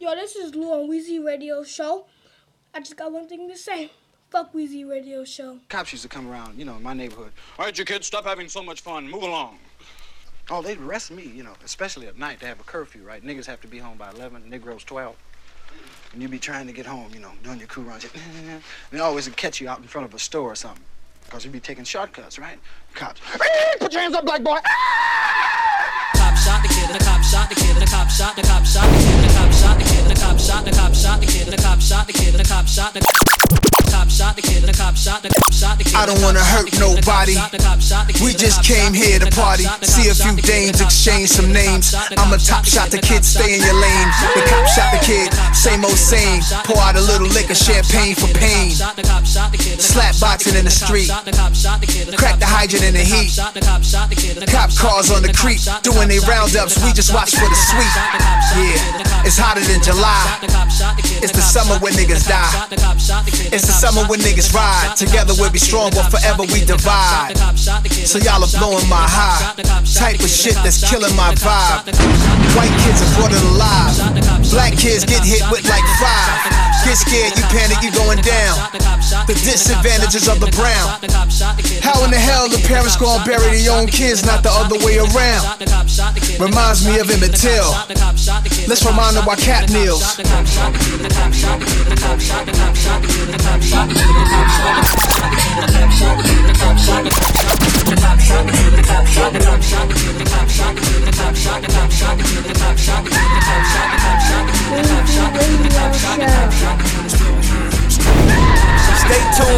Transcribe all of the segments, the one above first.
Yo, this is Lou on Weezy Radio Show. I just got one thing to say. Fuck Weezy Radio Show. Cops used to come around, you know, in my neighborhood. All right, you kids, stop having so much fun. Move along. Oh, they'd arrest me, you know, especially at night. They have a curfew, right? Niggas have to be home by 11, Negroes 12. And you'd be trying to get home, you know, doing your crew runs. and they always would catch you out in front of a store or something. Because you'd be taking shortcuts, right? Cops. Put your hands up, black boy. cop shot the kid, the cop shot the kid, the cop shot, the cop shot the kid, the cop shot the kid, cop shot, the cop shot the kid, cop shot the kid, the cop shot the cop shot the kid, the cop shot the cop shot the kid. I don't wanna hurt nobody. We just came here to party. See a few dames, exchange some names. I'm a top shot the kid, stay in your lane. The cop shot the kid, same old same. Pour out a little liquor, champagne for pain. Slap boxing in the street. Crack the hydrant in the heat. Cop cars on the creek, doing they roundups. We just watch for the sweet. Yeah, it's hotter than July. It's the summer when niggas die. It's the summer when niggas ride. Together we'll be strong, but forever we divide. So y'all are blowing my high. Type of shit that's killing my vibe. White kids are brought alive. Black kids get hit with like five. Get scared, you panic, you going down. The disadvantages of the brown. How in the hell the parents gonna bury their own kids, not the other way around? Reminds me of Emmett Till. Let's remind them why Kap kneels. Tuned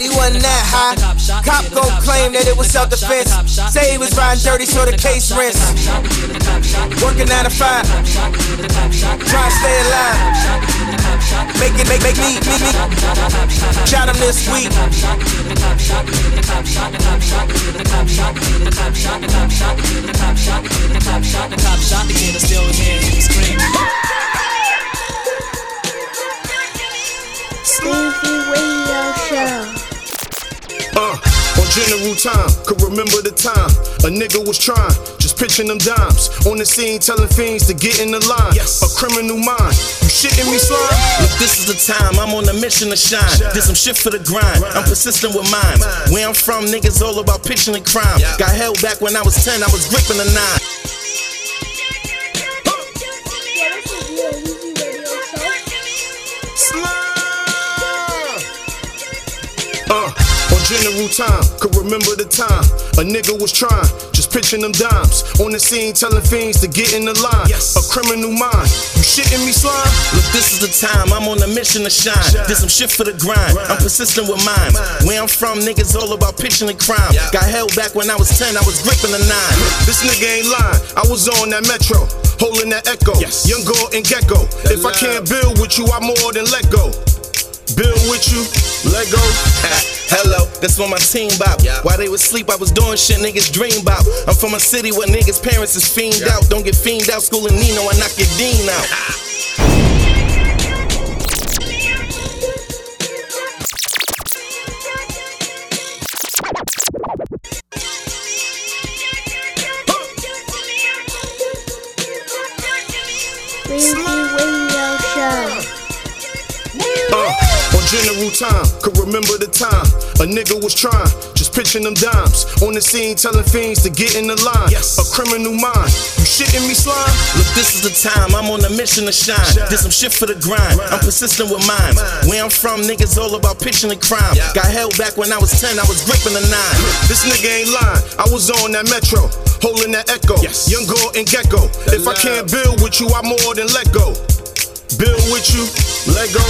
he wasn't that high. Cop gon' claim that it was self defense. Say he was riding dirty, so the case rents. Working nine to five. Trying to stay alive. Make it, make, make me, me, me. Shot him this week. The cop shot Uh, on general time, could remember the time a nigga was trying, just pitching them dimes. On the scene, telling fiends to get in the line. A criminal mind, you shitting me, slime? Look, this is the time. I'm on a mission to shine. Did some shit for the grind. I'm persistent with mine. Where I'm from, niggas all about pitching and crime. Got held back when I was 10, I was gripping a nine. General time, could remember the time a nigga was trying, just pitching them dimes. On the scene, telling fiends to get in the line. A criminal mind, you shitting me, slime? Look, this is the time. I'm on a mission to shine. Did some shit for the grind. I'm persistent with mine. Where I'm from, niggas all about pitching and crime. Got held back when I was 10, I was gripping a nine. This nigga ain't lying. I was on that metro, holding that echo. yes. Young girl and gecko. If I can't build with you, I'm more than let go. Build with you, let go. Hello, that's what my team bop. While they was sleep, I was doing shit niggas dream about. I'm from a city where niggas' parents is fiend out. Don't get fiend out, schooling Nino, I knock your dean out. general time, could remember the time a nigga was trying, just pitching them dimes. On the scene, telling fiends to get in the line. A criminal mind, you shitting me, slime? Look, this is the time. I'm on a mission to shine. Did some shit for the grind. I'm persistent with mine. Where I'm from, niggas all about pitching and crime. Got held back when I was 10, I was gripping a nine. This nigga ain't lying. I was on that metro, holding that echo. Yes. Young girl and gecko. If I can't build with you, I more than let go. Build with you, let go.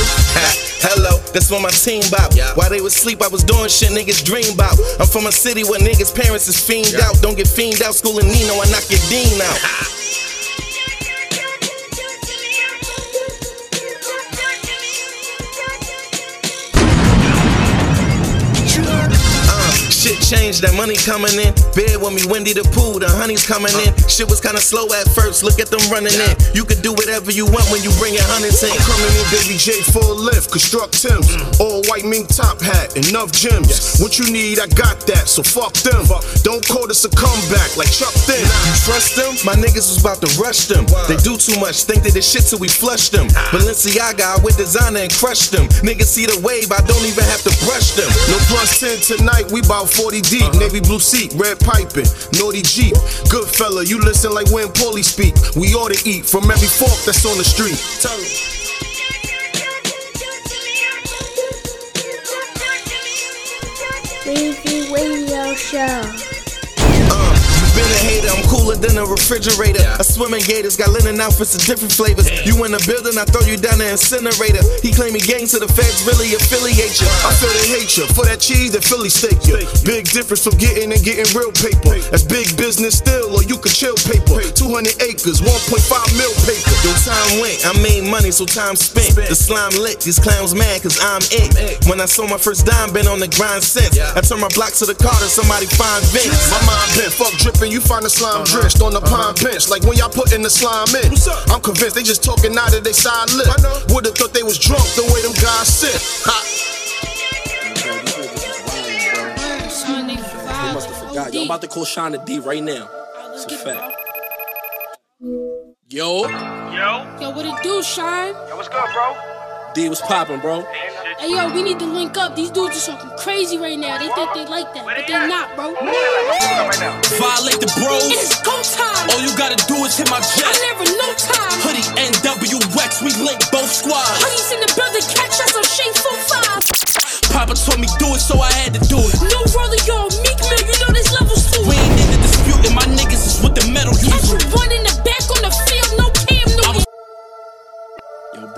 Hello, that's what my team bop. While they was sleep, I was doing shit niggas dream about. I'm from a city where niggas' parents is fiend out. Don't get fiend out, schooling Nino, I knock your dean out. change, that money coming in. Bear with me, Wendy the pool, the honey's coming in. Shit was kinda slow at first, look at them running in. You can do whatever you want when you bring your hundreds in. I'm coming in, baby J, full lift, construct Tim's. Mm. All white mink top hat, enough gems. What you need, I got that, so fuck them. Don't call this a comeback like Chuck Thin. You trust them? My niggas was about to rush them. They do too much, think they the shit till we flush them. Balenciaga, I with designer and crush them. Niggas see the wave, I don't even have to brush them. No plus 10 tonight, we bout 40 deep. Navy blue seat, red piping, naughty Jeep. Good fella, you listen like when Paulie speak. We ought to eat from every fork that's on the street. Tell. Weezy Radio Show. Been a hater, I'm cooler than a refrigerator. I swim in gators, got linen outfits of different flavors. You in the building, I throw you down the incinerator. He claim claiming gangs to the feds really affiliate you. I feel they hate you for that cheese that Philly steak you. Big difference from getting and getting real paper. That's big business still, or you could chill paper. 200 acres, 1.5 mil paper. Yo, time went, I made money, so time spent. The slime lit, these clowns mad, cause I'm it. When I saw my first dime, been on the grind since. I turned my block to the car to somebody find Vince. My mind been fuck dripping, you find the slime drenched on the pine bench. Like when y'all putting the slime in. I'm convinced they just talking out of their side lip. Would've thought they was drunk the way them guys sit. Ha. Son, they They must have forgot. Yo, I'm about to call Shana D right now. It's a fact. Yo, Yo, what it do, Shine? Yo, what's good, bro? D was popping, bro. Hey, yo, we need to link up. These dudes are talking crazy right now. They think they like that, but they're not, bro. Violate the It bros. is go time. All you gotta do is hit my I jet. never no time. Hoodie NWX, we link both squads. Hoodies in the building, catch us on Shane 45. Papa told me do it, so I had to do it. No roller, yo, Meek Mill, you know there's levels to We ain't in the dispute, and my niggas is with the metal Catch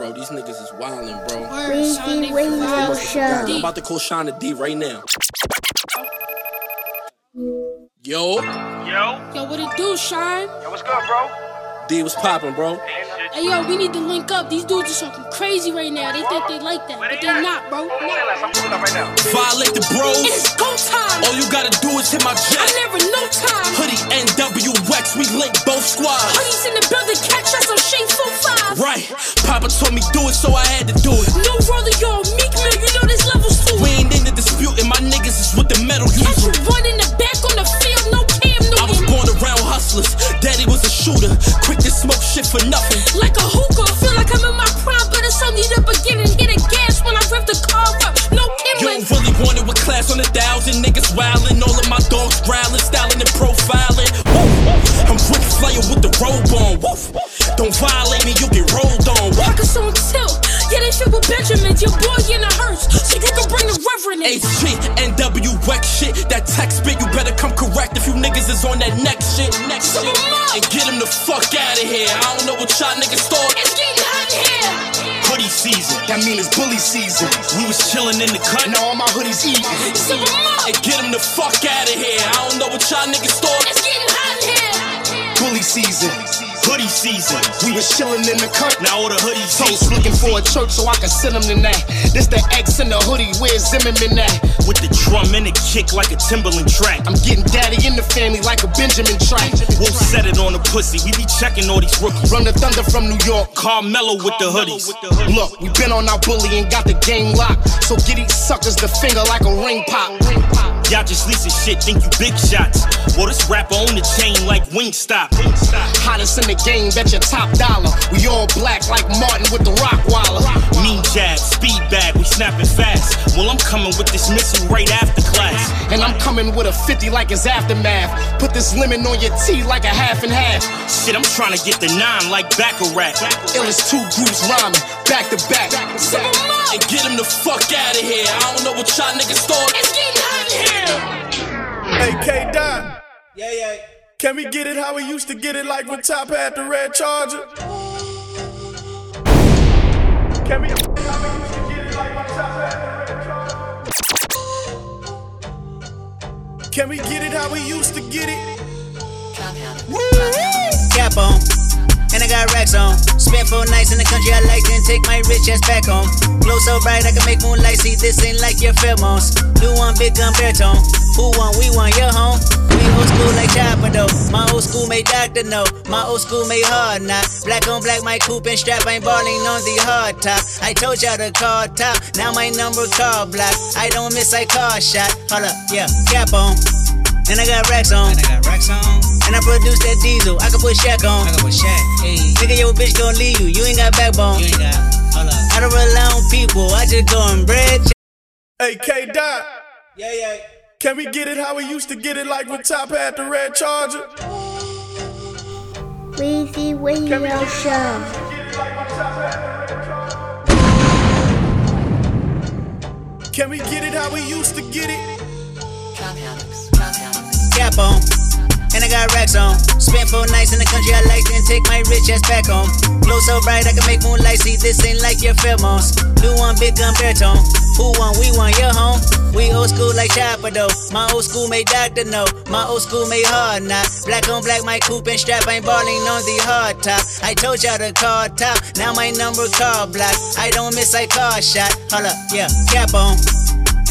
bro, these niggas is wildin', bro. Word, son, they They vibe. must have forgot. I'm about to call Shana D right now. Yo, Yo, Yo, what it do, Shine? Yo, what's good, bro? D was popping, bro. Hey, yo, we need to link up. These dudes are talking crazy right now. They think they like that, but they're not, bro. Violate the It bros. is go time. All you gotta do is hit my I jet. never no time. Hoodie NWX, we link both squads. Hoodies in the building, catch us on Shane 45. Right, Papa told me do it, so I had to do it. No roller, yo, Meek Mill, you know this levels to We ain't in the dispute, and my niggas is with the metal Catch you user. run in the for nothing. Like a hookah, feel like I'm in my prime, but it's only the beginning. Hit the gas when I rev the car up, no You killing. don't really want it with class on a thousand niggas wildin', all of my dogs growling, styling and profiling. Woo. I'm Ric Flair with the robe on. Woo. Don't violate me, you get rolled on. Pockets on tilt, yeah, they fit with Benjamins. Your boy can bring the reverend. HG, NWX shit, that text bit, you better come correct if you niggas is on that next shit, next shit. And get him the fuck out of here. I don't know what y'all niggas thought. It's getting hot in here. Hoodie season, that mean it's bully season. We was chillin' in the cut. Now all my hoodies eating. And get him the fuck out of here. I don't know what y'all niggas thought. It's getting hot here. Season, hoodie season. We was chillin' in the cut. Now all the hoodies Toast looking for a church so I can send them to that. This the X in the hoodie, where's Zimmerman at? with the drum and the kick like a Timberland track. I'm getting daddy in the family like a Benjamin track. We'll set it on the pussy. We be checking all these rookies. Run the thunder from New York. Carmelo with the hoodies. Look, we been on our bully and got the game locked. So get these suckers the finger like a ring pop. ring pop. Y'all just leasing shit, think you big shots. Well, this rapper on the chain like Wingstop. Hottest in the game, bet your top dollar. We all black like Martin with the rock waller. Mean jab, speed bag, we snapping fast. Well, I'm coming with this missile right after class. And I'm coming with a 50 like it's aftermath. Put this lemon on your tea like a half and half. Shit, I'm trying to get the nine like Baccarat. Illest two groups rhyming, back to back. Some more. And get him the fuck out of here. I don't know what y'all niggas thought. It's getting hot. Hey, K Dot. Yeah, yeah. Can we get it how we used to get it, like when Top had the red charger? Can we get it how we used to get it, like when Top had the red charger? Can we get it how we used to get it? Cap on, and I got racks on. Spent four nights in the country I like, then take my rich ass back home. Glow so bright I can make moonlight see. This ain't like your pheromones. New one big gun baritone. Who won? We won. Your home. We old school like Chopper though. My old school made doctor know. My old school made hard not. Black on black, my coupe and strap ain't balling on the hard top. I told y'all to call top. Now my number call block. I don't miss, I call shot. Hold up, yeah, cap on. And I got racks on. And I got racks on. And I produce that diesel. I can put Shaq on. I can put Shaq. Hey. Nigga, your bitch gon' leave you. You ain't got backbone. You ain't got. Hold up. I don't rely on people. I just go and bread. Hey, K Dot. Yeah, yeah. Can we get it how we used to get it, like when Top had the red charger? Weezy Radio Show. Can we get it how we used to get it? Cap on. And I got racks on. Spent four nights in the country I like, then take my rich ass back home. Glow so bright I can make moonlight see. This ain't like your pheromones. Do one big gun baritone. Who won? We won. Your home. We old school like Chopper though. My old school made doctor know. My old school made hard not. Black on black, my coupe and strap ain't balling on the hard top. I told y'all to call top. Now my number car block. I don't miss, I car shot. Hold up, yeah, cap on.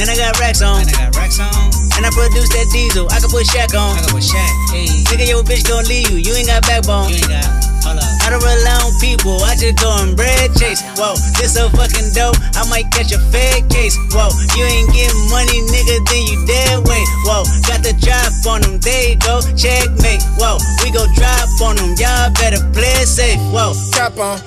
And I got racks on. And I got racks on. And I produce that diesel. I can put Shaq on. I can put Shaq. Hey. Nigga, your bitch gon' leave you. You ain't got backbone. You ain't got. Hold up. I don't rely on people. I just go and bread chase. Whoa, this so fucking dope. I might catch a fed case. Whoa, you ain't getting money, nigga, then you dead weight. Whoa, got the drop on them. They go. Checkmate. Whoa, we go drop on them. Y'all better play safe. Whoa. Cap on.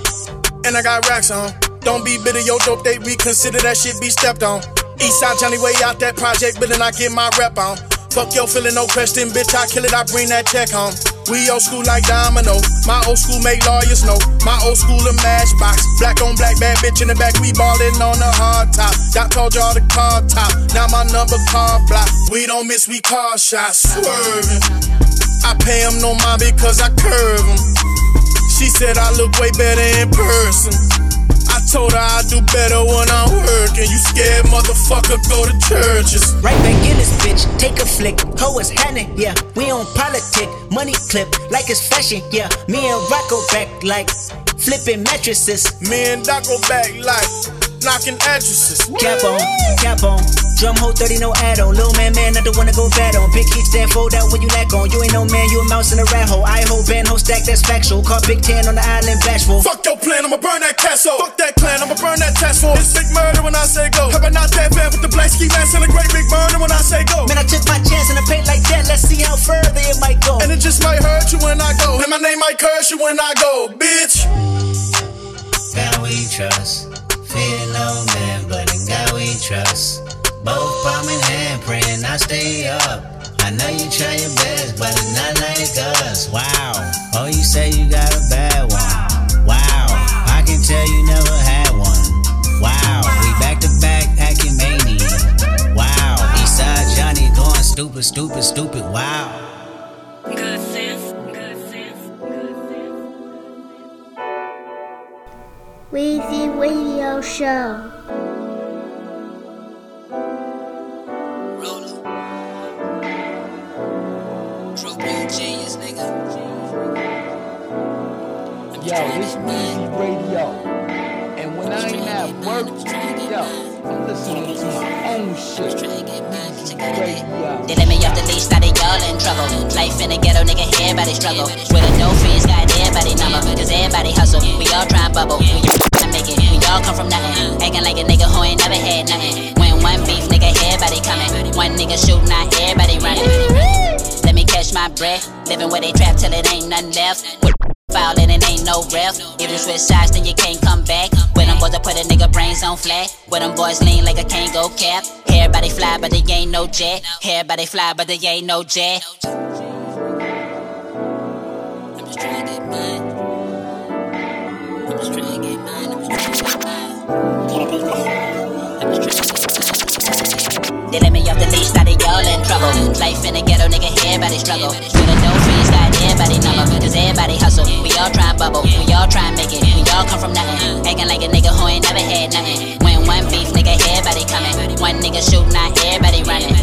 And I got racks on. Don't be bitter, yo dope, they reconsider that shit be stepped on. Eastside Johnny way out that project, but then I get my rep on. Fuck yo, feeling no question, bitch. I kill it, I bring that check home. We old school like Domino. My old school make lawyers know. My old school a matchbox. Black on black, bad bitch in the back. We ballin' on the hard top. Doc told y'all the car top. Now my number car block. We don't miss, we car shots. Swerving. I pay him no mind because I curve him. She said I look way better in person. Told her I do better when I'm working. You scared motherfucker, go to churches. Right back in this bitch, take a flick. Ho is Hannah, yeah. We on politic, money clip, like it's fashion, yeah. Me and Rocco back like flipping mattresses. Me and Doc go back like knocking addresses. Cap on, cap on. Drum hole 30, no add on. Little man, man, not the one to go fat on. Big kickstand, fold out when you lack on. You ain't no man, you a mouse in a rat hole. I hold band, hold stack, that's factual. Caught Big Ten on the island, bashful. Fuck your plan, I'ma burn that castle. Fuck that clan, I'ma burn that task force. It's big murder when I say go. How about not that bad with the black ski mask and a great big murder when I say go? Man, I took my chance and I paint like that. Let's see how further it might go. And it just might hurt you when I go. And my name might curse you when I go, bitch. God we trust. Fear no man, but in God we trust. Both palm in hand, praying I stay up. I know you try your best, but it's not like us. Wow. Oh, you say you got a bad one. Wow. I can tell you never had one. Wow. We back to back acting mania. Wow. Eastside Johnny going stupid, stupid, stupid. Wow. Weezy Radio Show. Genius, nigga. Yo, this Weezy Radio. And at work, yo, I'm listening to my own shit. They let me off the leash, started y'all in trouble. Life in the ghetto, nigga, everybody struggle. With a no fees, got everybody number. Cause everybody hustle, we all try and bubble. We all make it, we all come from nothing. Acting like a nigga who ain't never had nothing. When one beef, nigga, everybody coming. One nigga shoot, not everybody running. Let me catch my breath. Living where they trap till it ain't nothing left. Foul and it ain't no ref. If you switch sides, then you can't come back. When them boys, I put a nigga brains on flat. When them boys lean like a Kangol cap. Everybody fly, but they ain't no jet. Everybody fly, but they ain't no jet. I'm just trying to get mine. I'm just trying to get mine. I'm just trying to get mine. I'm just trying to get mine. They let me off the leash, started y'all in trouble. Life in the ghetto, nigga, everybody struggle. A no fees, got everybody number. Cause everybody hustle, we all try and bubble. We all try and make it, we all come from nothing. Acting like a nigga who ain't never had nothing. When one beef, nigga, everybody coming. One nigga shoot, not everybody running.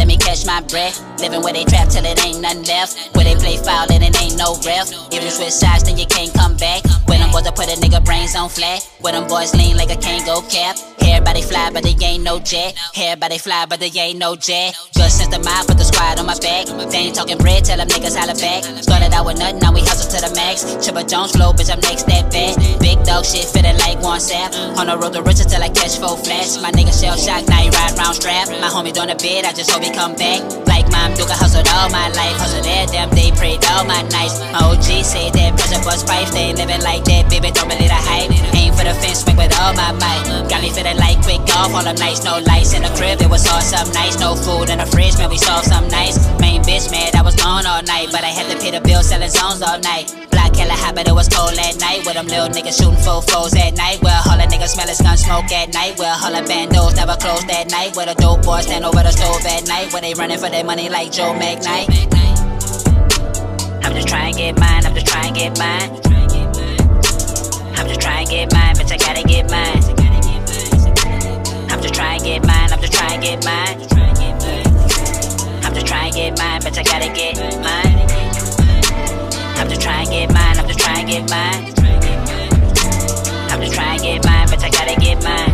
Let me catch my breath. Living where they trap till it ain't nothing left. Where they play foul and it ain't no ref. If you switch sides, then you can't come back. When them boys, I put a nigga brains on flat. Where them boys lean like a Kangol cap. Everybody fly, but they ain't no jet. Everybody fly, but they ain't no jet. Just since the mob put the squad on my back. They ain't talking bread, tell them niggas holla back. Started out with nothing, now we hustle to the max. Chipper Jones flow, bitch, I'm next that bad. Big dog shit, fitted like one sap. On the road to riches till I catch four flats. My nigga shell shock, now he ride round strap. My homie doing the bid, I just hope he come back. Like mom, Duke, I hustled all my life. Hustled there, damn day, prayed all my nights. My OG say that pressure bust pipes, they ain't living like that, baby, don't believe the hype. For the fence, swing with all my might. Got me feeling like quick golf, all them nights, no lights in the crib, it was all some nice. No food in the fridge, man, we saw some nice. Main bitch, man, I was gone all night, but I had to pay the bill selling zones all night. Black hella hot, but it was cold at night. With them little niggas shooting full foes at night. Well, all the niggas smell gun smoke at night. Well, all the bandos never closed at night. Where the dope boys stand over the stove at night. Where they running for their money like Joe McKnight. I'm just trying to get mine, I'm just trying to get mine. I'm just trying to get mine, bitch, I gotta get mine. I'm just trying to get mine, I'm just trying to get mine. I'm just trying to get mine, bitch, I gotta get mine. I'm just trying to get mine, I'm just trying to get mine. I'm just trying to get mine, bitch, I gotta get mine.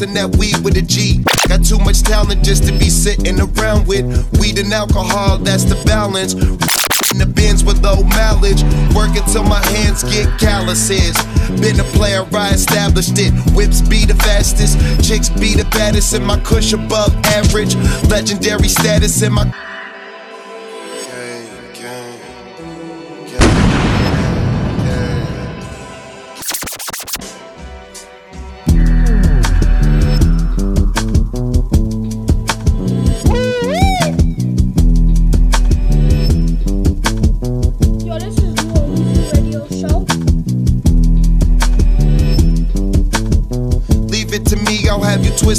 That weed with a G. Got too much talent just to be sitting around with weed and alcohol, that's the balance. In the bins with low mileage, working till my hands get calluses. Been a player, I established it. Whips be the fastest, chicks be the baddest, and my kush above average. Legendary status in my.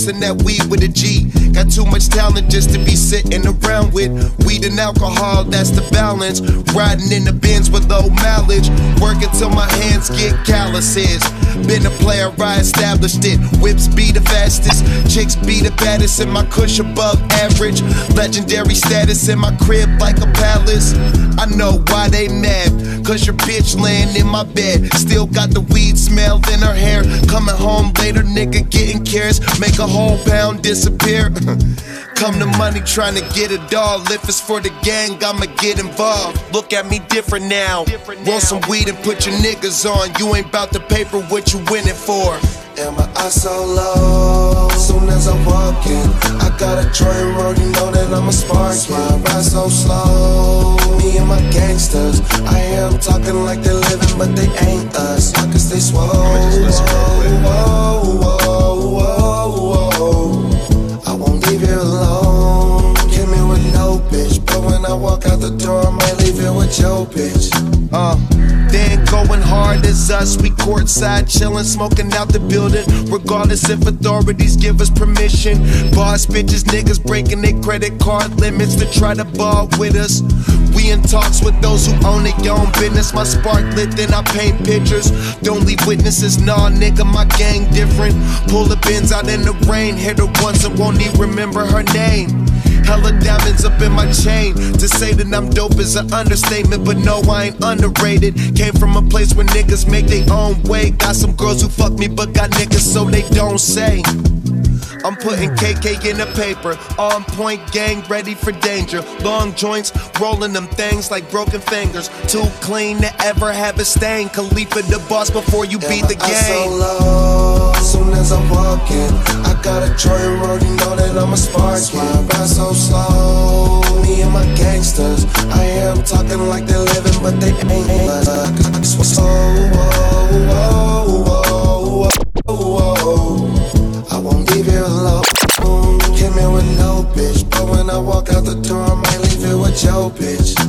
Have that weed with a G. Got too much talent just to be sitting around with weed and alcohol, that's the balance. Riding in the bins with low mileage, working till my hands get calluses. Been a player, I established it. Whips be the fastest, chicks be the baddest, and my kush above average. Legendary status in my crib like a palace. I know why they mad, cause your bitch laying in my bed. Still got the weed smell in her hair. Coming home later, nigga getting cares. Make a whole pound disappear. Come to money trying to get a dog. If it's for the gang, I'ma get involved. Look at me different now. Want some weed and put your niggas on. You ain't bout the paper, what you winning for? And my eyes so low, soon as I walk in, I got a joint roll, you know that I'm a spark. My ride so slow, me and my gangsters. I am talking like they're living, but they ain't us. I can stay swole. Whoa, whoa, whoa, whoa. You alone. Bitch, but when I walk out the door, I might leave it with your bitch. Uh, then going hard as us, we courtside chillin', smoking out the building. Regardless if authorities give us permission. Boss bitches, niggas breaking their credit card limits to try to ball with us. We in talks with those who own their own business. My spark lit, then I paint pictures. Don't leave witnesses, nah, nigga, my gang different. Pull the bins out in the rain, hit her once and won't even remember her name. Hella diamonds up in my chain. To say that I'm dope is an understatement, but no, I ain't underrated. Came from a place where niggas make their own way. Got some girls who fuck me, but got niggas so they don't say. I'm putting KK in the paper. On point gang, ready for danger. Long joints, rolling them things like broken fingers. Too clean to ever have a stain. Khalifa the boss before you beat the game. I so low, soon as I'm walking, I got a Jordan road, you know that I'm a Sparky. Ride so slow, me and my gangsters. I am talking like they're living, but they ain't. But I so, whoa, whoa, whoa, whoa, whoa. I won't leave you alone. Came here with no bitch, but when I walk out the door, I might leave it with your bitch.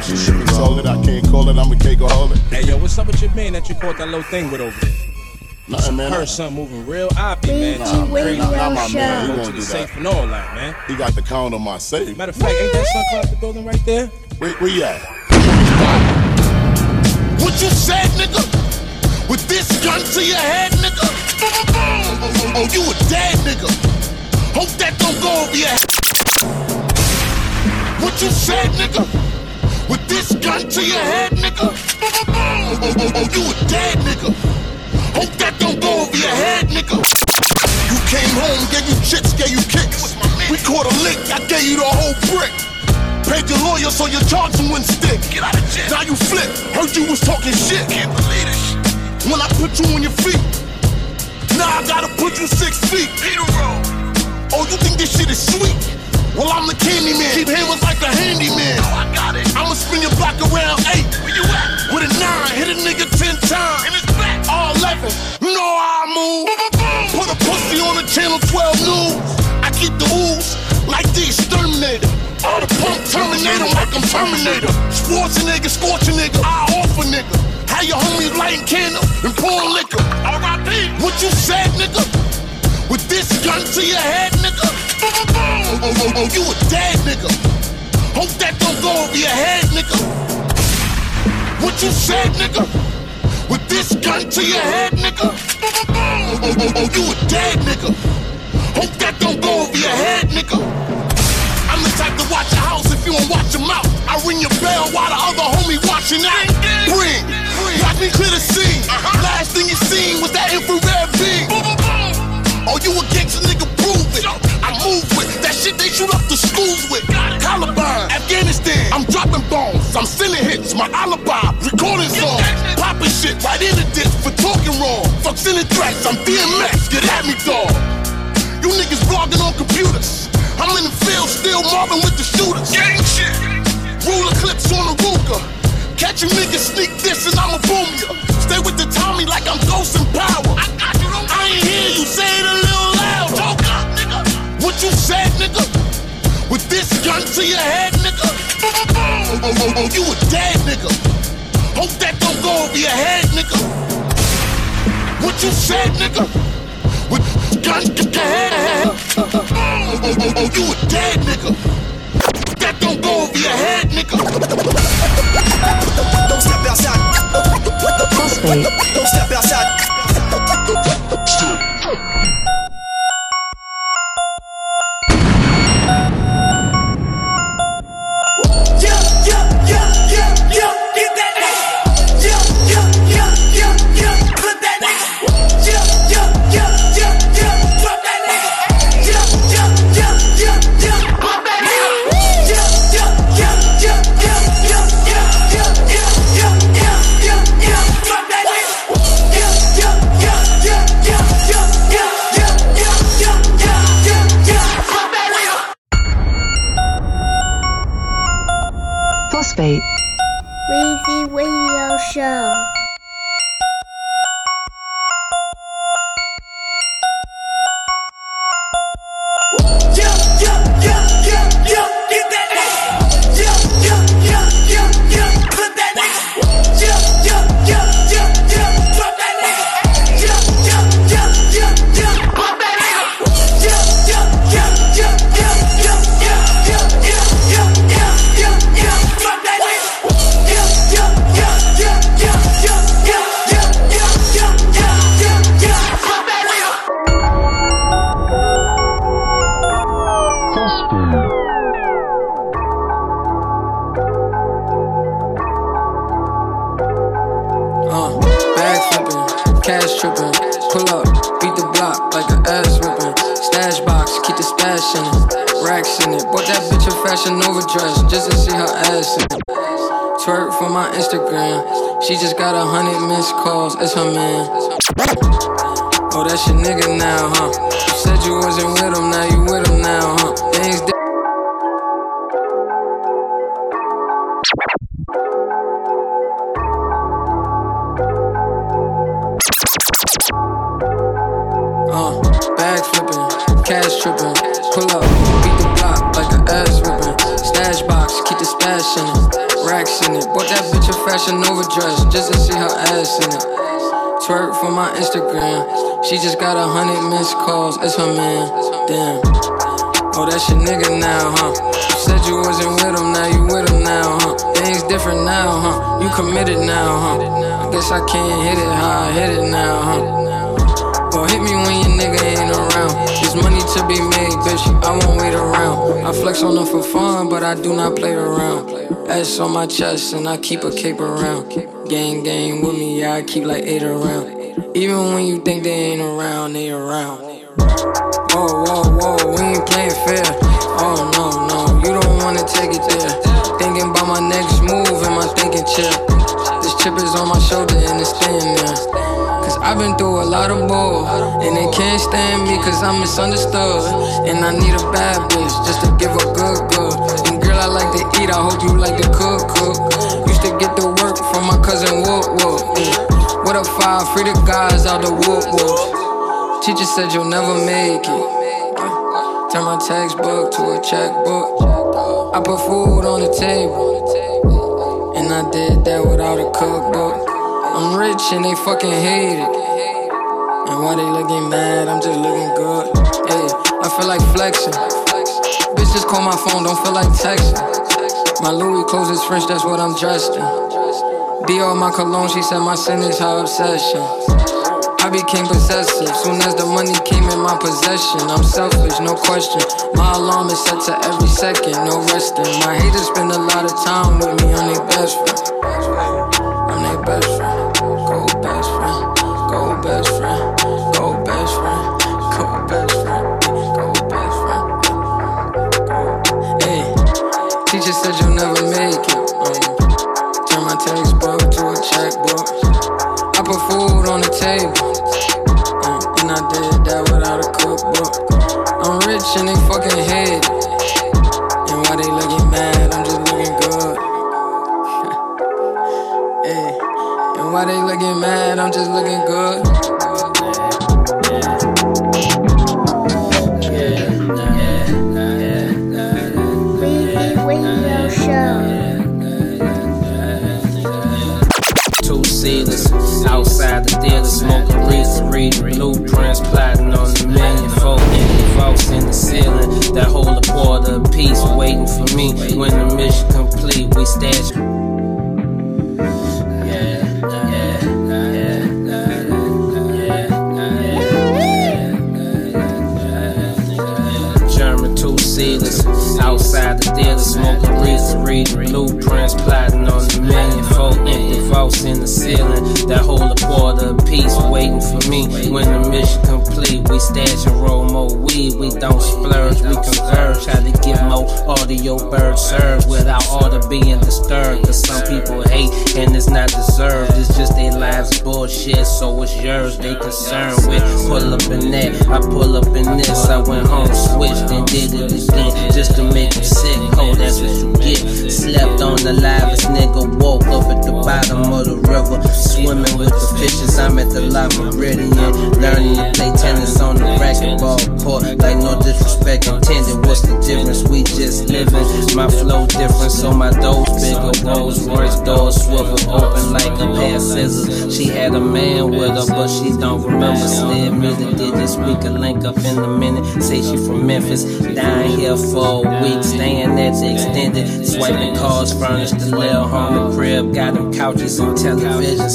Told it I can't call it, I'm a cakeaholic. Hey, yo, what's up with your man that you caught that little thing with over there? Nothing, man. Heard something moving real oppy, man. Nah, Something man, crazy. not, not my Show. man. He won't do the safe that. and all that, man. He got the count on my safe. Matter of fact, ain't that son out the building right there? Where, where you at? What you said, nigga? With this gun to your head, nigga? Oh, you a dead nigga. Hope that don't go over your head. What you said, nigga? With this gun to your head, nigga? You a dead nigga. Hope that don't go over your head, nigga. You came home, gave you chips, gave you kicks. We caught a lick, I gave you the whole brick. Paid your lawyer so your charges wouldn't stick. Get out of jail. Now you flip. Heard you was talking shit. Can't believe this shit. When I put you on your feet. Now I gotta put you six feet. Peter roll. Oh, you think this shit is sweet? Well, I'm the candy man. Keep hammers like a handyman. Oh, I got it. I'ma spin your block around eight. Where you at? With a nine. Hit a nigga ten times. In his back. All eleven. You know how I move. Put a pussy on the channel 12 news. I keep the ooze like the exterminator. All the punk terminator like I'm Terminator. Sports a nigga, scorch a nigga. I offer nigga. How your homies lighting candle and pouring liquor. R.I.P. What you said, nigga? Oh, oh, oh, oh, you a dead nigga. Hope that don't go over your head, nigga. What you said, nigga? With this gun to your head, nigga? Oh, oh, oh, oh, you a dead nigga. Hope that don't go over your head, nigga. I'm the type to watch your house if you don't watch your mouth. I ring your bell while the other homie watching out. Bring, watch me clear the scene. Last thing you seen was that infrared beam. Oh, you a shoot up the schools with. Columbine, Afghanistan, I'm dropping bombs. I'm sending hits, my alibi, recording songs. Popping shit right in the ditch for talking wrong. Fuck sending threats, I'm DMX, get at me, dog. You niggas blogging on computers. I'm in the field still mobbing with the shooters. Gang shit. Ruler clips on the Ruger. Catch you niggas sneak this and I'ma boom ya. Stay with the Tommy like I'm Ghost and Power. I got you, I ain't hear you say it a little loud. Talk up, nigga. What you said, nigga? With this gun to your head, nigga? Oh, oh, oh, oh, you a dead nigga. Hope that don't go over your head, nigga. What you said, nigga? With gun to your head. Oh, oh, oh, oh, you a dead nigga. That don't go over your head, nigga. Don't step outside. Don't step outside. Bought that bitch a fashion Nova dress just to see her ass in it. Twerk for my Instagram, she just got a hundred missed calls. It's her man, damn. Oh, that's your nigga now, huh? You said you wasn't with him, now you with him now, huh? Things different now, huh? You committed now, huh? I guess I can't hit it how I hit it now, huh? Or hit me when your nigga ain't around. There's money to be made, bitch. I won't wait around. I flex on them for fun, but I do not play around. S on my chest, and I keep a cape around. Gang, gang with me, yeah, I keep like eight around. Even when you think they ain't around, they around. Whoa, whoa, whoa, we ain't playing fair. Oh, no, no, you don't wanna take it there. Thinking about my next move in my thinking chair. This chip is on my shoulder and it's staying there. Cause I've been through a lot of bull. And they can't stand me cause I'm misunderstood. And I need a bad bitch just to give a good good. And girl, I like to eat, I hope you like to cook, cook. Used to get the work from my cousin Whoop Whoop. What a five? Free the guys out the Whoop Whoop. Teacher said you'll never make it. Turn my textbook to a checkbook. I put food on the table. And I did that without a cookbook. I'm rich and they fucking hate it. And why they looking mad, I'm just looking good. Hey, I feel like flexing. Bitches call my phone, don't feel like texting. My Louis clothes is French, that's what I'm dressed in. Dior, my cologne, she said my sin is her obsession. I became possessive soon as the money came in my possession. I'm selfish, no question. My alarm is set to every second, no resting. My haters spend a lot of time with me, I'm their best friend. Concerned with. Pull up in that, I pull up in this. I went home, switched and did it again just to make them sick. Oh, that's what you get. Slept on the livest nigga, woke up at the bottom of the river, swimming with the fishes. I'm at the Le Méridien, learning to play tennis on the racquetball court. Like no disrespect intended. What's the difference? We just living. My flow different, so my doors bigger. Rolls Royce doors swivel open like a pair of scissors. She had a man with her, but she don't remember. Slid me the digits. We could link up in a minute. Say she from Memphis, down here for a week, staying at the extended. Swiping cars, furnished the little home crib. Got them couches and televisions.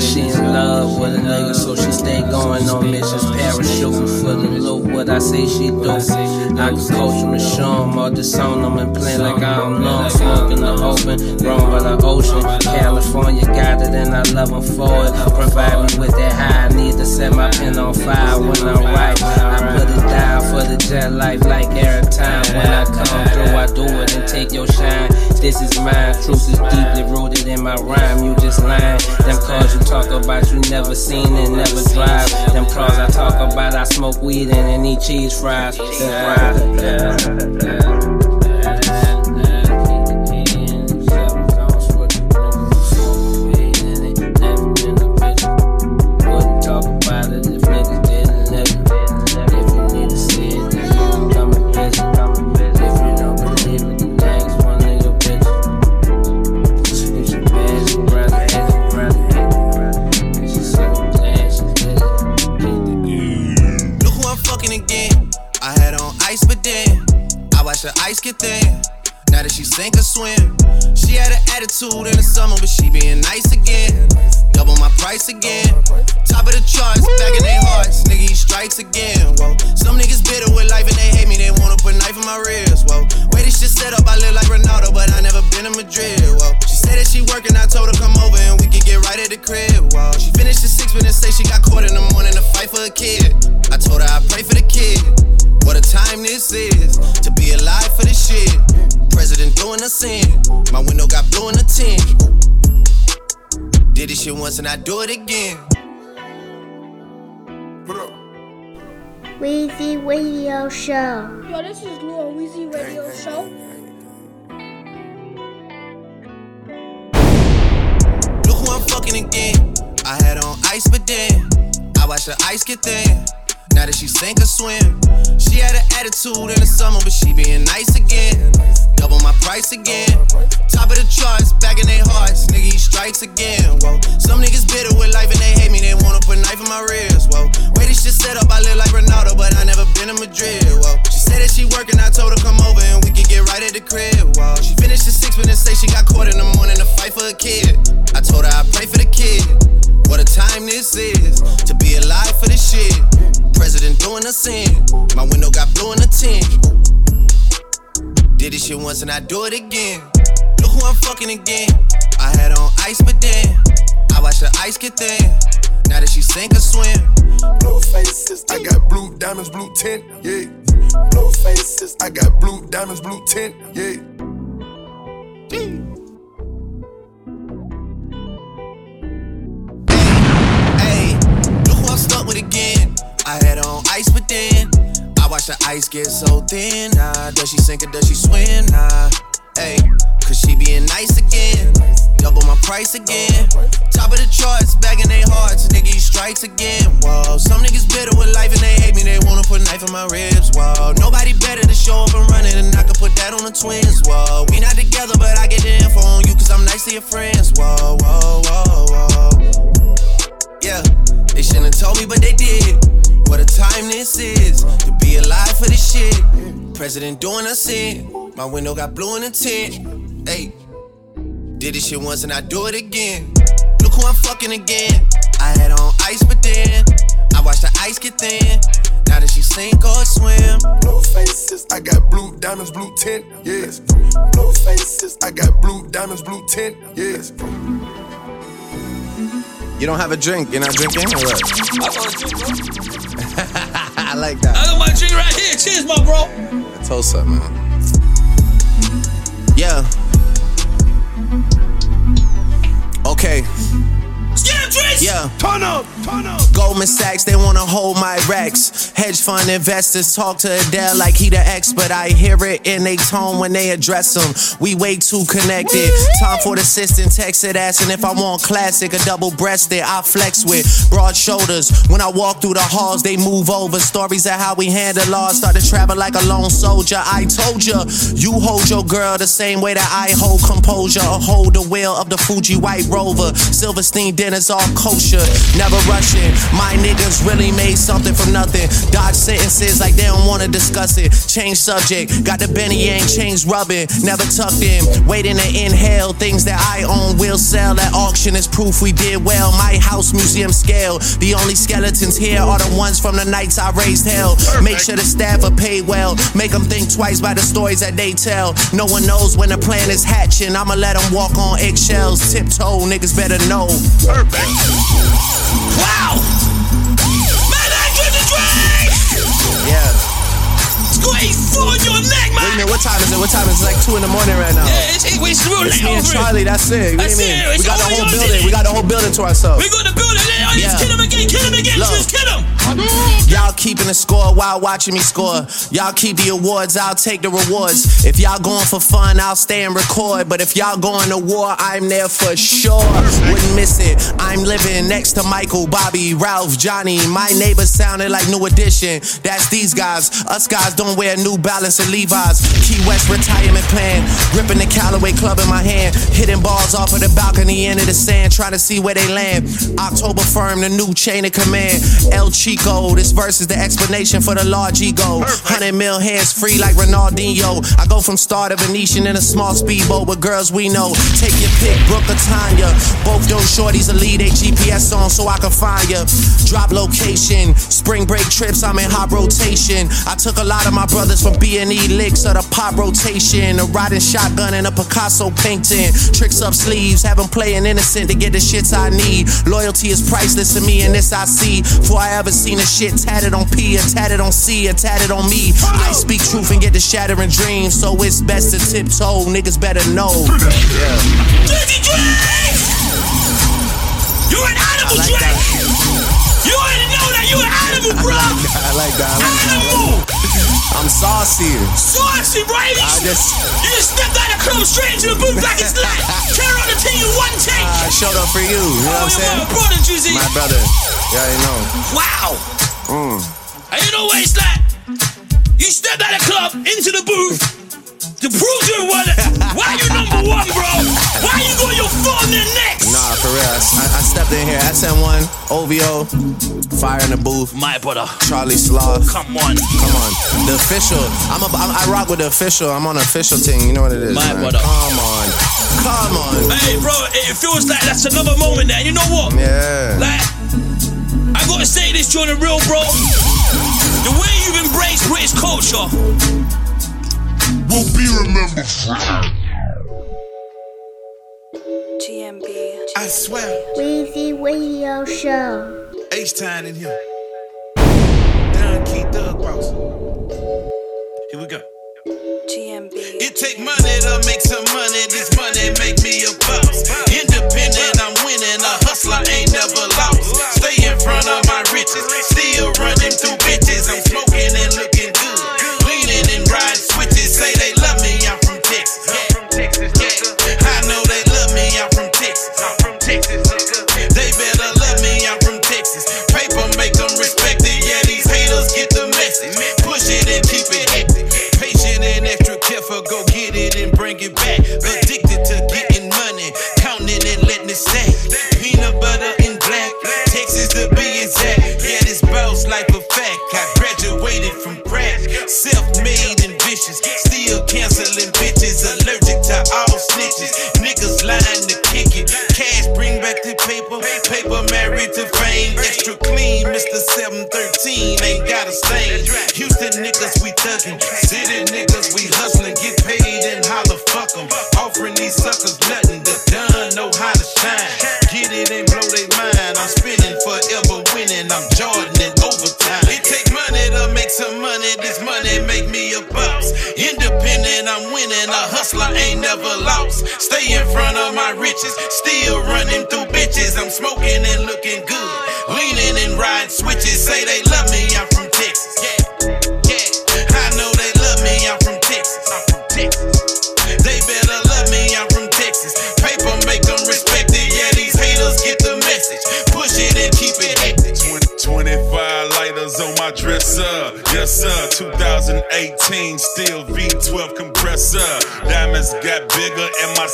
She in love with a nigga, so she stay going on missions. Parachuting for the loot. What I say she do. I can coach him and show him, or disown him and play like I don't know. Smoking the open, grown by the ocean. California got it, and I love him for it. Provide me with that high. I need to set my pen on fire when I write. I Put it down for the jet life like every time. When I come through, I do it and take your shine. This is mine, truth is deeply rooted in my rhyme. You just lying. Them cars you talk about, you never seen and never drive. Them cars I talk about, I smoke weed and, and eat cheese fries. Yeah, yeah, yeah. Attitude in the summer, but she being nice again. Double my price again. Top of the charts, back in their hearts. Nigga, he strikes again. Whoa. Some niggas bitter with life and they hate me. They wanna put knife in my ribs. Whoa. Way this shit set up, I live like Ronaldo, but I never been to Madrid. Whoa. She said that she working, I told her come over and we could get right at the crib. Whoa. She finished the six minutes, say she got caught in the morning to fight for a kid. I told her I pray for the kid. What a time this is to be alive for this shit. President doing a sin. My window got blue in the tint. Did this shit once and I do it again. Weezy Radio Show. Yo, this is Lou on Weezy Radio Show. Look who I'm fucking again. I had on ice, but then I watched her ice get thin. Now that she sink or swim, she had an attitude in the summer, but she being nice again. Double my price again. Top of the charts, back in their hearts. Nigga, he strikes again. Whoa. Some niggas bitter with life and they hate me. They wanna put knife in my ribs. Whoa. Way this shit set up, I live like Ronaldo, but I never been to Madrid. Whoa. She said that she working, I told her come over and we could get right at the crib. Whoa. She finished the six minutes, say she got caught in the morning to fight for a kid. I told her I pray for the kid. What a time this is to be alive for this shit. President doing a sin. My window got blue in the tint. Did this shit once and I do it again. Look who I'm fucking again. I had on ice, but then I watched the ice get thin. Now that she sink or swim. Blue faces, I got blue diamonds, blue tint, yeah. Blue faces, I got blue diamonds, blue tint, yeah. Hey, look who I'm stuck with again. I had on ice, but then I watched the ice get so thin. Nah, does she sink or does she swim? Nah, hey, cause she being nice again. Double my price again. Top of the charts, back in their hearts. Nigga, he strikes again. Whoa, some niggas bitter with life and they hate me. They wanna put knife in my ribs. Whoa, nobody better to show up and run it, and I can put that on the twins. Whoa, we not together, but I get the info on you, cause I'm nice to your friends. Whoa, whoa, whoa, whoa. Yeah, they shouldn't have told me, but they did. What a time this is to be alive for this shit. President doing a sin. My window got blue in the tint. Hey, did this shit once and I do it again. Look who I'm fucking again. I had on ice, but then I watched the ice get thin. Now that she sink or swim. Blue faces, I got blue diamonds, blue tint, Yes. Blue faces, I got blue diamonds, blue tint, yeah. You don't have a drink. You're not drinking or what? I want a drink, bro. I like that. I got my drink right here. Cheers, my bro. Tulsa, man. Yeah. Okay. Yeah. Turn up, turn up. Goldman Sachs, they wanna hold my racks. Hedge fund investors talk to Adel like he the expert. I hear it in they tone when they address him. We way too connected. Time for the assistant texted asking if I want classic or double breasted. I flex with broad shoulders. When I walk through the halls, they move over. Stories of how we handle laws start to travel like a lone soldier. I told ya, you hold your girl the same way that I hold composure or hold the wheel of the Fuji White Rover. Silverstein dinners all kosher, never rushing. My niggas really made something from nothing. Dodge sentences like they don't wanna discuss it. Change subject, got the Benny Yang chains rubbing, never tucked in. Waiting to inhale things that I own will sell at auction is proof we did well. My house museum scale. The only skeletons here are the ones from the nights I raised hell. Make sure the staff are paid well. Make them think twice by the stories that they tell. No one knows when the plan is hatching. I'ma let them walk on eggshells. Tiptoe, niggas better know. Wow! Man, I drink the drink. Yeah. Squeeze on your neck, man! Wait a minute, what time is it? What time is it? It's like 2 in the morning right now. Yeah, it's, it's, it's me and Charlie, that's it. That's? It, we got the whole building. We got the whole building to ourselves. We got the building yeah. kill him again, kill him again, Look. just kill him. Y'all keeping the score while watching me score. Y'all keep the awards, I'll take the rewards. If y'all going for fun, I'll stay and record. But if y'all going to war, I'm there for sure. Wouldn't miss it. I'm living next to Michael, Bobby, Ralph, Johnny. My neighbors sounded like New Edition. That's these guys. Us guys don't wear New Balance and Levi's. Key West retirement plan. Gripping the Callaway Club in my hand. Hitting balls off of the balcony into the sand. Trying to see where they land. October the new chain of command. El Chico, this verse is the explanation for the large ego. 100 mil hands free like Ronaldinho. I go from star to Venetian in a small speedboat with girls we know. Take your pick, Brooke or Tanya. Both those shorties will lead a GPS on so I can find ya. Drop location, spring break trips, I'm in hot rotation. I took a lot of my brothers from B&E licks of the pop rotation. A riding shotgun and a Picasso painting. Tricks up sleeves, have 'em playing innocent to get the shits I need. Loyalty is priceless to me, and this I see. For I ever seen a shit tatted on P, or tatted on C, or tatted on me. I speak truth and get the shattering dreams, so it's best to tiptoe. Niggas better know. Yeah. Dirty Drake! You're an animal, like Drake! You already know that you're an animal, bro! I like that. I like Animal! That. I'm saucy. Saucy, right? I just- You just stepped out of the club straight into the booth like it's live. Carry on the team in one take. I showed up for you. You know Oh, what I'm you're saying? my brother, Jizzy. My brother. Yeah, you know. Wow! Mm. You know what it's like? You stepped out of the club into the booth to prove you're one. Why you number one, bro? Why you got your phone in necks? Nah, for real. I, I- stepped in here. SN1, OVO, Fire in the Booth. My brother. Charlie Sloth. Come on. Come on. The official. I'm a, I'm, I rock with the official. I'm on the official team. You know what it is. My man. brother. Come on. Come on. Hey, bro, it feels like that's another moment there. You know what? Yeah. Like, I gotta say this, the real, bro. The way you've embraced British culture will be remembered forever. GMB. I swear. Weezy Radio Show. H Time in here. Don Key Thug Boss. Here we go. GMB. It take money to make some money. This money make me a boss. Independent, I'm winning. A hustler ain't never lost. Stay in front of my riches. Still running through bitches. It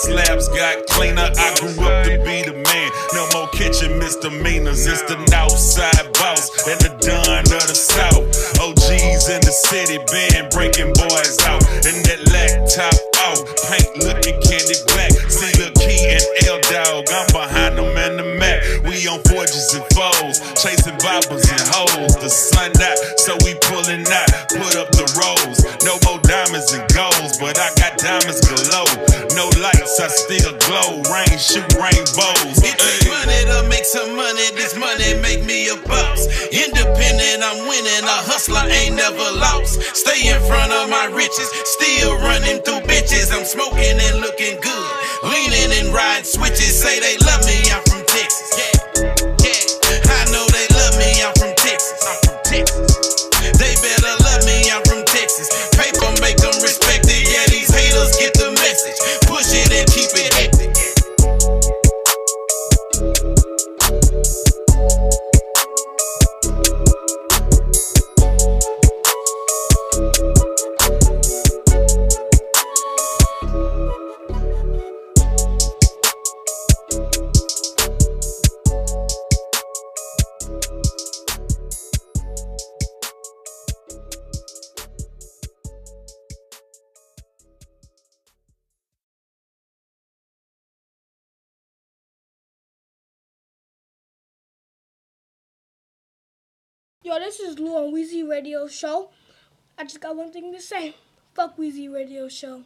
slabs got cleaner. I grew up to be the man. No more kitchen misdemeanors. It's the outside boss and the Don of the South. OGs in the city, been Stay in front of my riches. Still running through bitches. I'm smoking and looking good. Yo, this is Lou on Weezy Radio Show. I just got one thing to say. Fuck Weezy Radio Show.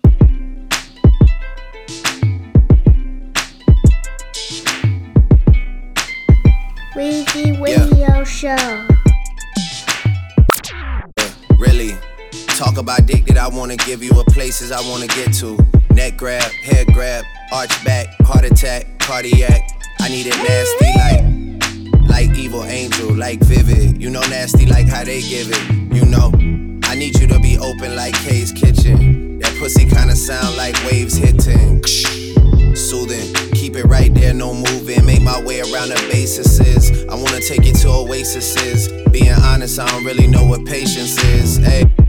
Weezy Radio Show. Really. Talk about dick that I wanna give you a places I wanna get to. Neck grab, head grab, arch back, heart attack, cardiac. I need it nasty like, like evil angel, like vivid. You know nasty like how they give it. You know, I need you to be open like Kay's kitchen. That pussy kinda sound like waves hitting. Soothing, keep it right there, no moving. Make my way around the bases. I wanna take you to oases. Being honest, I don't really know what patience is. Hey.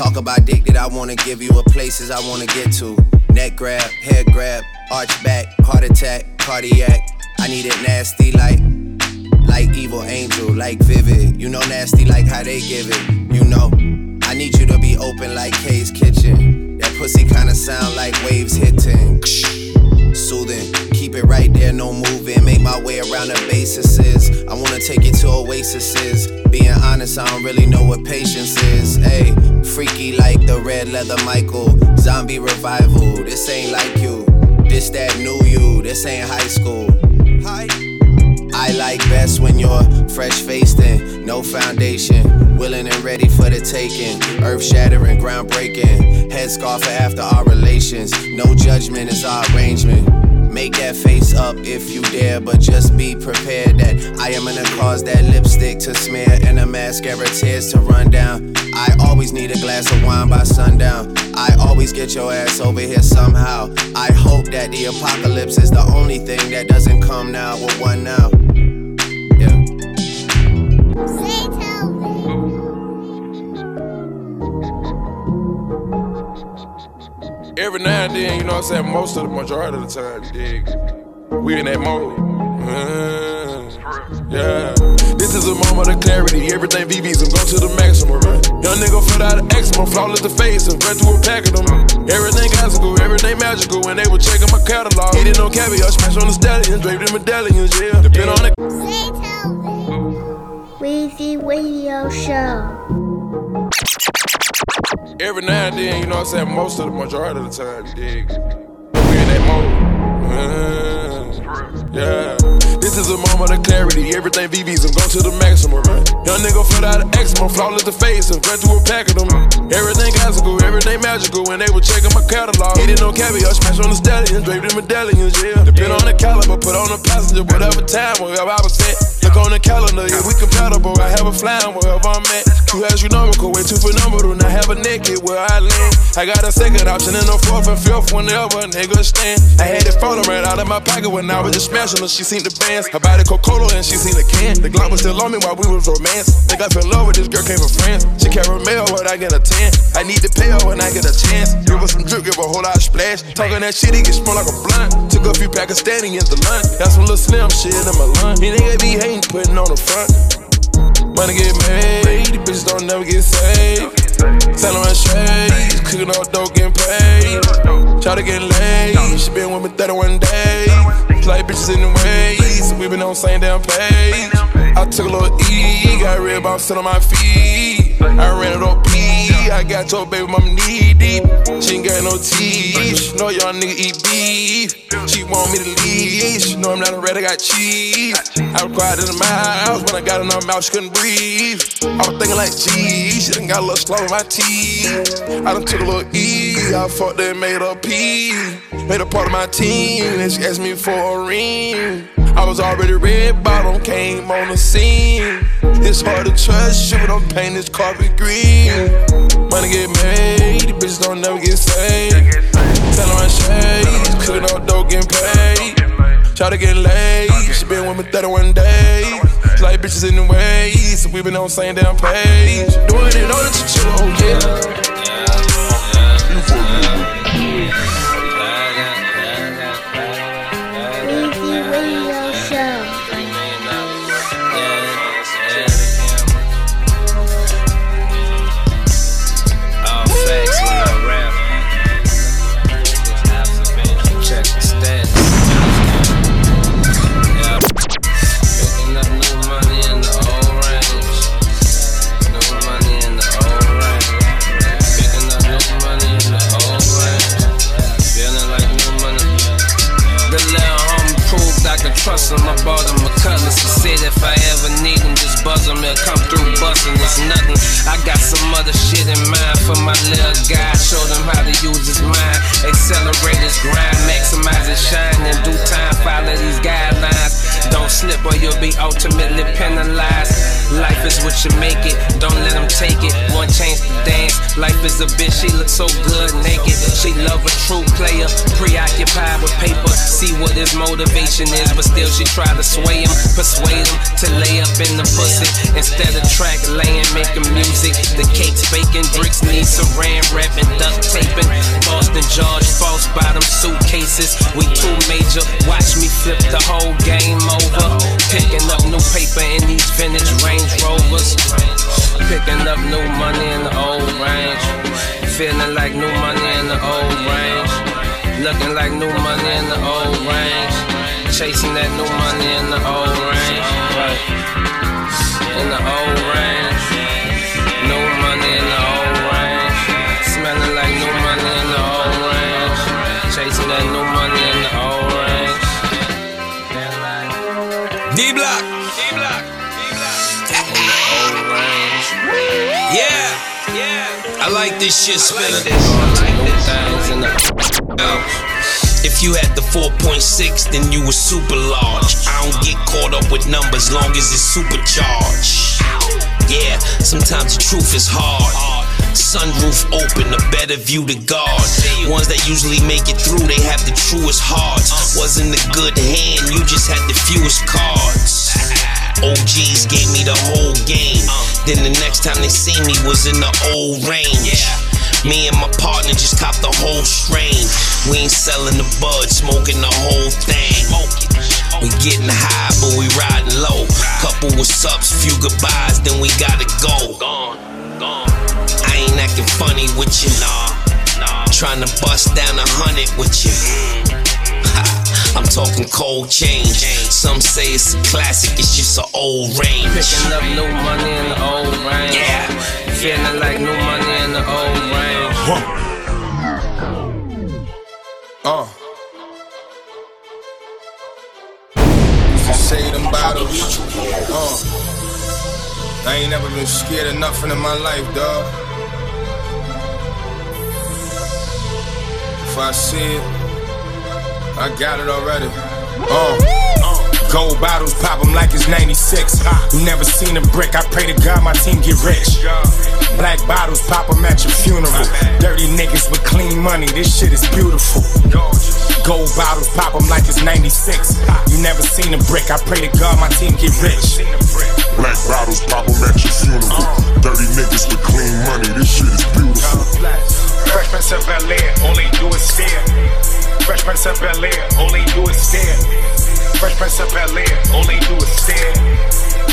Talk about dick that I wanna give you a places I wanna get to. Neck grab, head grab, arch back, heart attack, cardiac. I need it nasty like like evil angel, like vivid. You know nasty like how they give it. You know, I need you to be open like Kay's kitchen. That pussy kinda sound like waves hitting. Soothing, keep it right there, no moving. Make my way around the bases. I wanna take you to oases. Being honest, I don't really know what patience is. Hey, freaky like the red leather Michael. Zombie revival, this ain't like you. This that new you, this ain't high school. Hi. I like best when you're fresh faced and no foundation. Willing and ready for the taking. Earth shattering, groundbreaking. Headscarf for after our relations. No judgment is our arrangement. Make that face up if you dare, but just be prepared that I am gonna cause that lipstick to smear and a mascara tears to run down. I always need a glass of wine by sundown. I always get your ass over here somehow. I hope that the apocalypse is the only thing that doesn't come now with one now. Yeah. Every now and then, you know what I'm saying? Most of the majority of the time, dig? We in that mode. Mm, yeah. This is a moment of clarity. Everything VVs and go to the maximum, right? Young nigga fled out of eczema, flawless the face, and ran through a pack of them. Everything classical, everything magical. When they were checking my catalog, eating no caviar, smash on the stallions, draped in medallions, yeah. Depend on the. Weezy Radio Show. Every now and then, you know what I'm saying? Most of the majority of the time, you dig? We in that mode. Mm, yeah. This is a moment of clarity. Everything VVs and go to the maximum? Young nigga fled out of eczema, flawless the face, and ran through a pack of them. Everything classical, everything magical. When they were checking my catalog, eating no caviar, smash on the stallions, draped in medallions, yeah. Depend on the caliber, put on the passenger, whatever time, wherever I was at. Look on the calendar, yeah, we compatible. I have a flying wherever I'm at. Two astronomical, way too phenomenal. Now have a naked where I land. I got a second option and a fourth and fifth whenever a nigga stand. I had it photo right out of my pocket when I was just smashing her. She seen the bands. Her body Coca-Cola and she seen the can. The Glock was still on me while we was romance. Think I fell in love with this girl, came from France. She caramel, what I get a 10. I need to pay her when I get a chance. Give her some drip, give her a whole lot of splash. Talking that shit, he get smell like a blunt. Took a few Pakistanians to lunch. Got some little slim shit in my lunch. These niggas be hating, putting on the front. Money get made, these bitches don't never get saved. Selling my shades, cooking up dope, getting paid. Try to get laid, she been with me 31 days. Play bitches in the ways, we been on same damn page. I took a little E, got red bumps sit on my feet. I ran it up P, I got your baby mama knee deep. She ain't got no teeth, know y'all nigga eat beef. She want me to leave, she know I'm not a red, I got cheese. I was in the mouth, when I got in her mouth, she couldn't breathe. I was thinking like, gee, she done got a little slow in my teeth. I done took a little E, I fucked and made her P. Made her part of my team, and she asked me for a ring. I was already red bottom, came on the scene. It's hard to trust you, but I'm painting this carpet green. Money get made, these bitches don't never get saved. Tell her shades, cooking up dope, getting paid. Try to get laid, she been with me 31 days. Like bitches in the way, so we been on the same damn page. Doing it on the chill, oh yeah. Weezy bustin'. It's nothing. I got some other shit in mind for my little guy. Show him how to use his mind. Accelerate his grind, maximize his shine. In due time, follow these guidelines. Don't slip or you'll be ultimately penalized. Life is what you make it. Don't let them take it. One chance to dance. Life is a bitch. She looks so good naked. She love a true player. Preoccupied with paper. See what his motivation is, but still she try to sway him, persuade him to lay up in the pussy instead of track laying, making music. The cakes, bacon, bricks need saran wrap and duct taping. Boston George, false bottom suitcases. We too major. Watch me flip the whole game over. Picking up new paper in these vintage Range Rovers. Picking up new money in the old range. Feeling like new money in the old range. Looking like new money in the old range. Chasing that new money in the old range. In the old range. This shit spinning. If you had the 4.6, then you were super large. I don't get caught up with numbers long as it's supercharged. Yeah, sometimes the truth is hard. Sunroof open, a better view to guard. Ones that usually make it through, they have the truest hearts. Wasn't a good hand, you just had the fewest cards. OGs gave me the whole game. Then the next time they see me was in the old range. Me and my partner just copped the whole strain. We ain't selling the bud, smoking the whole thing. We getting high, but we riding low. Couple with sups, few goodbyes, then we gotta go. I ain't acting funny with you, nah. Trying to bust down a hundred with you. Ha, I'm talking cold change. Some say it's a classic, it's just an old range. Picking up new money in the old range. Yeah. Feeling like new money in the old range. Uh. Used say them bottles. Uh. I ain't never been scared of nothing in my life, dog. If I see it, I got it already. Uh. Gold bottles pop 'em like it's 96. You never seen a brick, I pray to God my team get rich. Black bottles pop 'em at your funeral. Dirty niggas with clean money, this shit is beautiful. Gold bottles pop 'em like it's 96. You never seen a brick, I pray to God my team get rich. Black bottles pop 'em at your funeral. Dirty niggas with clean money, this shit is beautiful. Fresh Prince of Bel Air, all they do is stare. Fresh Prince of Bel Air, do is stare. Fresh Prince of Bel Air, all they do is stare.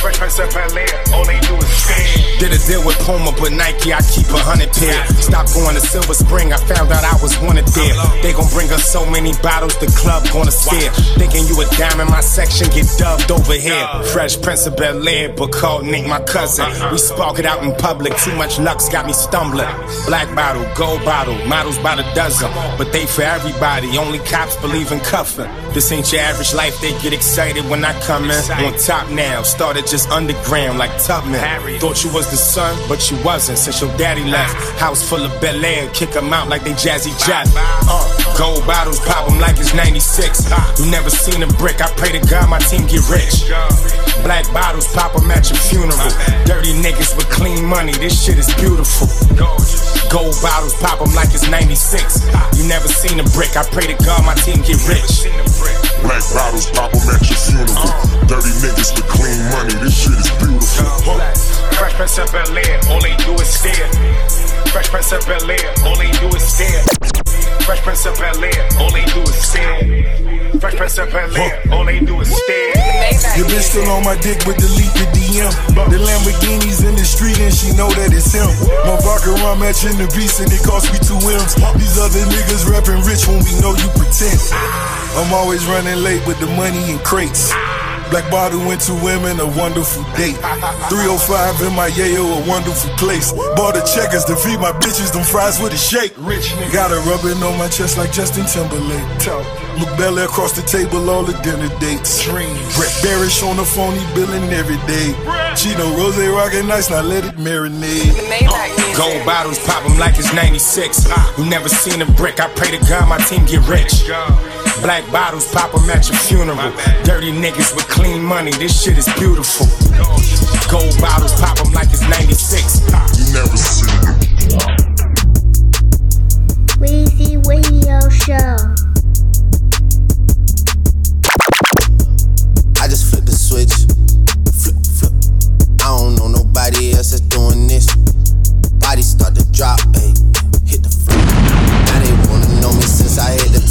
Fresh Prince of Bel Air, all they do is stare. Did a deal with Puma, but Nike, I keep a hundred pair. Stop going to Silver Spring, I found out I was wanted there. They gon' bring us so many bottles, the club gonna stare. Thinking you a dime in my section, get dubbed over here. Fresh Prince of Bel Air, but called Nick my cousin. We spark it out in public, too much luck's got me stumbling. Black bottle, gold bottle, models by the dozen. But they for everybody, only cops believe in cuffing. This ain't your average life, they get excited when I come in. On top now, started just underground like Tubman. Thought you was the son, but you wasn't since your daddy left. House full of Bel Air, kick 'em out like they Jazzy Jeff. Uh, gold bottles pop 'em like it's 96. You never seen a brick, I pray to God my team get rich. Black bottles pop 'em at your funeral. Dirty niggas with clean money, this shit is beautiful. Gold bottles pop 'em like it's 96. You never seen a brick, I pray to God my team get rich. Black bottles pop 'em at your funeral. Dirty niggas with clean money, this shit is beautiful. Fresh Prince of Bel Air, all they do is stare. Fresh Prince of Bel Air, all they do is stare. Fresh Prince of Bel Air, all they do is stare. Fresh Prince of Bel Air, all they do is stare. Your bitch still on my dick but delete the DM. The Lamborghini's in the street and she know that it's him. My vodka rum matching the beast and it cost me two M's. These other niggas rapping rich when we know you pretend. I'm always running late with the money in crates. Black bottle went to women, a wonderful date. 305 in my yayo, a wonderful place. Bought the checkers to feed my bitches, them fries with a shake. Rich nigga. Got a rubbing on my chest like Justin Timberlake. Luc Belaire across the table, all the dinner dates. Brett Berish on the phone, he billing every day. Chino Rose rockin' nice, now let it marinate. Gold bottles pop 'em like it's 96. You never seen a brick, I pray to God my team get rich. Black bottles pop 'em at your funeral. Dirty niggas with clean money, this shit is beautiful. Gold bottles pop 'em like it's 96. You never seen it. Weezy Radio Show. I just flip the switch. Flip, flip. I don't know nobody else that's doing this. Body start to drop, ayy. Hit the floor. Now they wanna know me since I hit the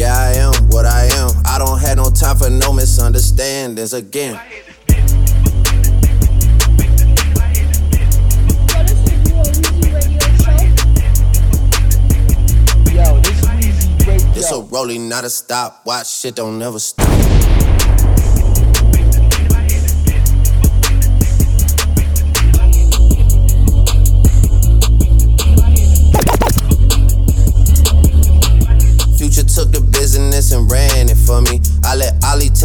Yeah, I am what I am. I don't have no time for no misunderstandings again. This is a rolling, not a stop. Watch shit don't never stop.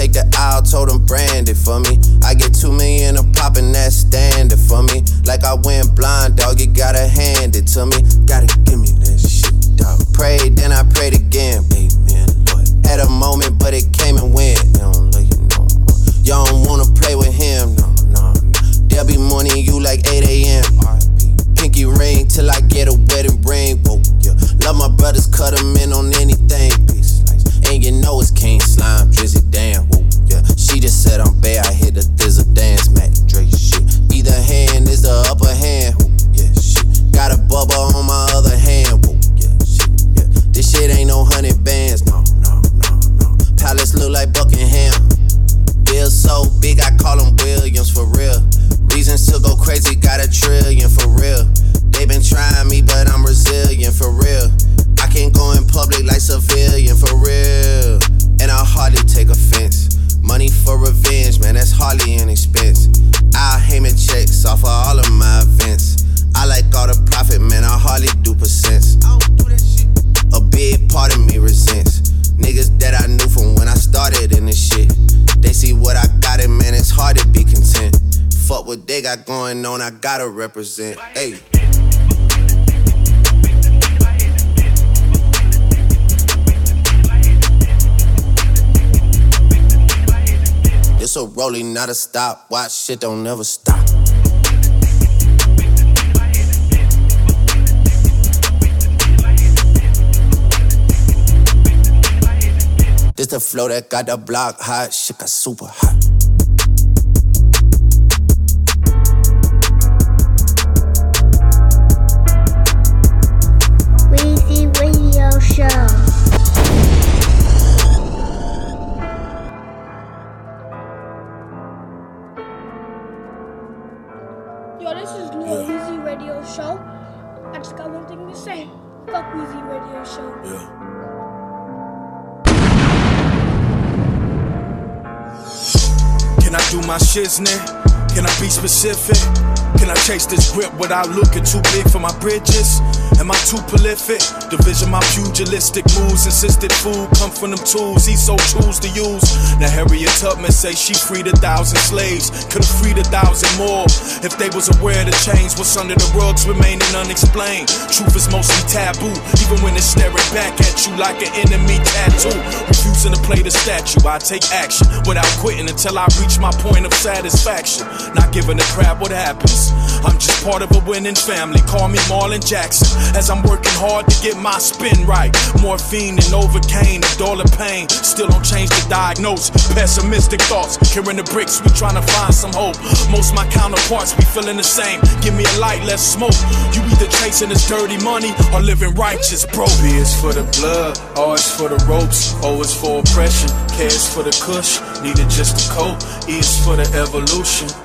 Take the aisle, told him brand it for me. I get two million a pop and that's standard for me. Like I went blind, dog, you gotta hand it to me. Gotta give me that shit, dog. Prayed, then I prayed again. Amen, Lord. Had a moment, but it came and went. You don't look, you know. You don't wanna play with him, no, no, no. There'll be morning you like 8 a.m. Pinky ring till I get a wedding ring. Whoa, yeah. Love my brothers, cut them in on anything. And you know it's King Slime, Drizzy, damn. Whoa, yeah. She just said I'm bad, I hit the thizzle dance, Mac Dre shit. Either hand is the upper hand. Whoa, yeah, shit. Got a bubble on my other hand. Whoa, yeah, shit, yeah. This shit ain't no hundred bands, no, no, no, no. Palace look like Buckingham. Bill so big, I call him Williams for real. Reasons to go crazy, got a trillion for real. They been trying me, but I'm resilient for real. I can't go in public like civilian for real. Revenge, man, that's hardly an expense. I'll Heyman checks off of all of my events. I like all the profit, man. I hardly do percents. I don't do that shit. A big part of me resents niggas that I knew from when I started in this shit. They see what I got, and man, it's hard to be content. Fuck what they got going on, I gotta represent. Hey. It's a rolling, not a stop. Watch shit don't never stop. This the flow that got the block hot. Shit got super hot. Shiznit? Can I be specific? Can I chase this grip without looking too big for my bridges? Am I too prolific? Division my pugilistic moves, insisted food come from them tools he so choose to use. Now Harriet Tubman say she freed a thousand slaves, could've freed a thousand more if they was aware of the change. What's under the rugs remaining unexplained. Truth is mostly taboo, even when it's staring back at you like an enemy tattoo. To play the statue, I take action without quitting until I reach my point of satisfaction. Not giving a crap what happens. I'm just part of a winning family. Call me Marlon Jackson. As I'm working hard to get my spin right. Morphine and Novocaine, a dollar pain. Still don't change the diagnose. Pessimistic thoughts. Carrying the bricks, we trying to find some hope. Most my counterparts be feeling the same. Give me a light, let's smoke. You either chasing this dirty money or living righteous, bro. B is for the blood, R is for the ropes, O is for oppression, is for the kush, needed just a coat, E is for the evolution.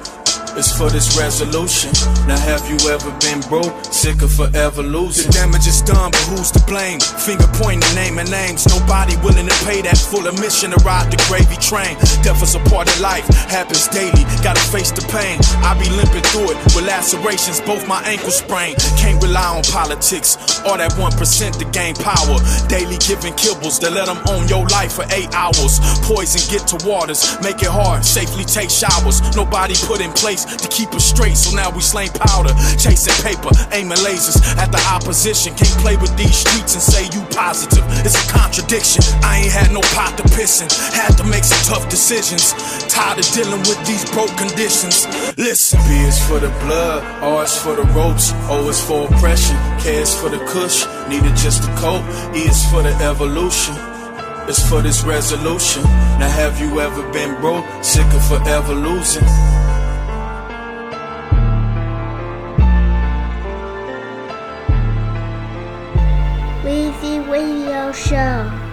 It's for this resolution. Now have you ever been broke? Sick of forever losing. The damage is done, but who's to blame? Finger pointing, naming names. Nobody willing to pay that full admission to ride the gravy train. Death is a part of life, happens daily. Gotta face the pain. I be limping through it with lacerations, both my ankles sprained. Can't rely on politics or that 1% to gain power. Daily giving kibbles to let them own your life for eight hours. Poison get to waters, make it hard, safely take showers. Nobody put in place to keep us straight, so now we slang powder, chasing paper, aiming lasers at the opposition. Can't play with these streets and say you positive. It's a contradiction. I ain't had no pot to piss in, had to make some tough decisions. Tired of dealing with these broke conditions. Listen, B is for the blood, R is for the ropes, O is for oppression, K is for the kush, needed just a coat, E is for the evolution. It's for this resolution. Now have you ever been broke, sick of forever losing? Weezy Radio Show.